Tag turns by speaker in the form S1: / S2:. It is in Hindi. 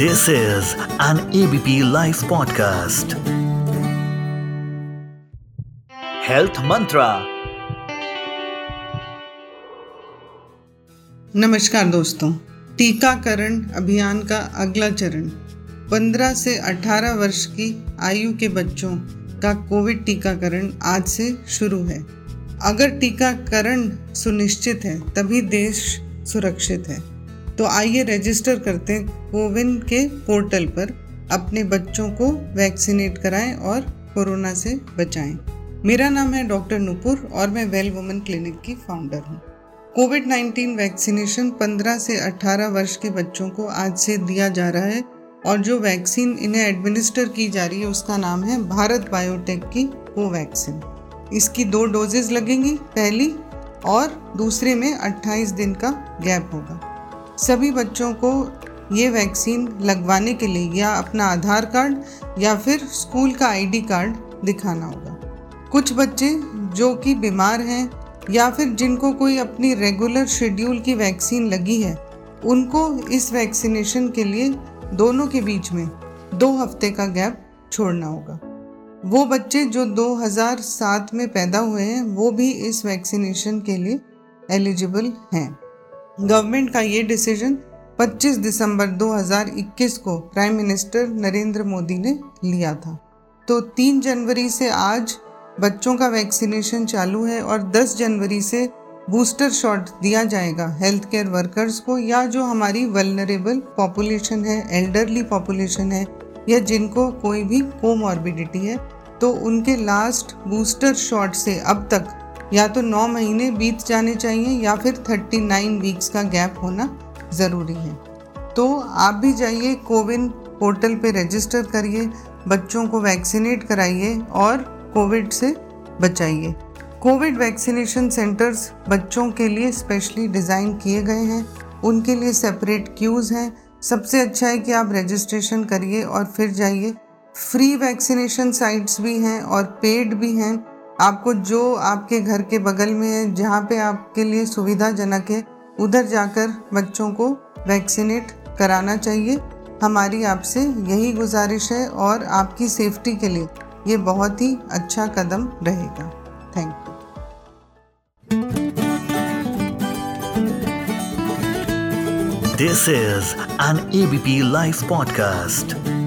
S1: This is an ABP Life podcast. Health Mantra.
S2: नमस्कार दोस्तों, टीकाकरण अभियान का अगला चरण 15 से 18 वर्ष की आयु के बच्चों का कोविड टीकाकरण आज से शुरू है अगर टीकाकरण सुनिश्चित है, तभी देश सुरक्षित है तो आइए रजिस्टर करते हैं कोविन के पोर्टल पर, अपने बच्चों को वैक्सीनेट कराएँ और कोरोना से बचाएँ। मेरा नाम है डॉक्टर नुपुर और मैं वेल वुमेन क्लिनिक की फाउंडर हूँ। कोविड 19 वैक्सीनेशन 15 से 18 वर्ष के बच्चों को आज से दिया जा रहा है और जो वैक्सीन इन्हें एडमिनिस्टर की जा रही है, उसका नाम है भारत बायोटेक की कोवैक्सीन इसकी दो डोजेज लगेंगी, पहली और दूसरे में 28 दिन का गैप होगा। सभी बच्चों को ये वैक्सीन लगवाने के लिए या अपना आधार कार्ड या फिर स्कूल का आईडी कार्ड दिखाना होगा। कुछ बच्चे जो कि बीमार हैं या फिर जिनको कोई अपनी रेगुलर शेड्यूल की वैक्सीन लगी है, उनको इस वैक्सीनेशन के लिए दोनों के बीच में दो हफ़्ते का गैप छोड़ना होगा। वो बच्चे जो 2007 में पैदा हुए हैं, वो भी इस वैक्सीनेशन के लिए एलिजिबल हैं। गवर्नमेंट का ये डिसीज़न 25 दिसंबर 2021 को प्राइम मिनिस्टर नरेंद्र मोदी ने लिया था। तो 3 जनवरी से आज बच्चों का वैक्सीनेशन चालू है और 10 जनवरी से बूस्टर शॉट दिया जाएगा हेल्थ केयर वर्कर्स को या जो हमारी वलनरेबल पॉपुलेशन है एल्डरली पॉपुलेशन है या जिनको कोई भी कोमॉर्बिडिटी है तो उनके लास्ट बूस्टर शॉट से अब तक या तो नौ महीने बीत जाने चाहिए या फिर थर्टी नाइन वीक्स का गैप होना ज़रूरी है। तो आप भी जाइए, कोविन पोर्टल पे रजिस्टर करिए, बच्चों को वैक्सीनेट कराइए और कोविड से बचाइए। कोविड वैक्सीनेशन सेंटर्स बच्चों के लिए स्पेशली डिज़ाइन किए गए हैं। उनके लिए सेपरेट क्यूज़ हैं। सबसे अच्छा है कि आप रजिस्ट्रेशन करिए और फिर जाइए। फ्री वैक्सीनेशन साइट्स भी हैं और पेड भी हैं। आपको जो आपके घर के बगल में है, जहाँ पे आपके लिए सुविधाजनक है, उधर जाकर बच्चों को वैक्सीनेट कराना चाहिए। हमारी आपसे यही गुजारिश है और आपकी सेफ्टी के लिए ये बहुत ही अच्छा कदम रहेगा। Thank you.
S1: This is an ABP Life podcast.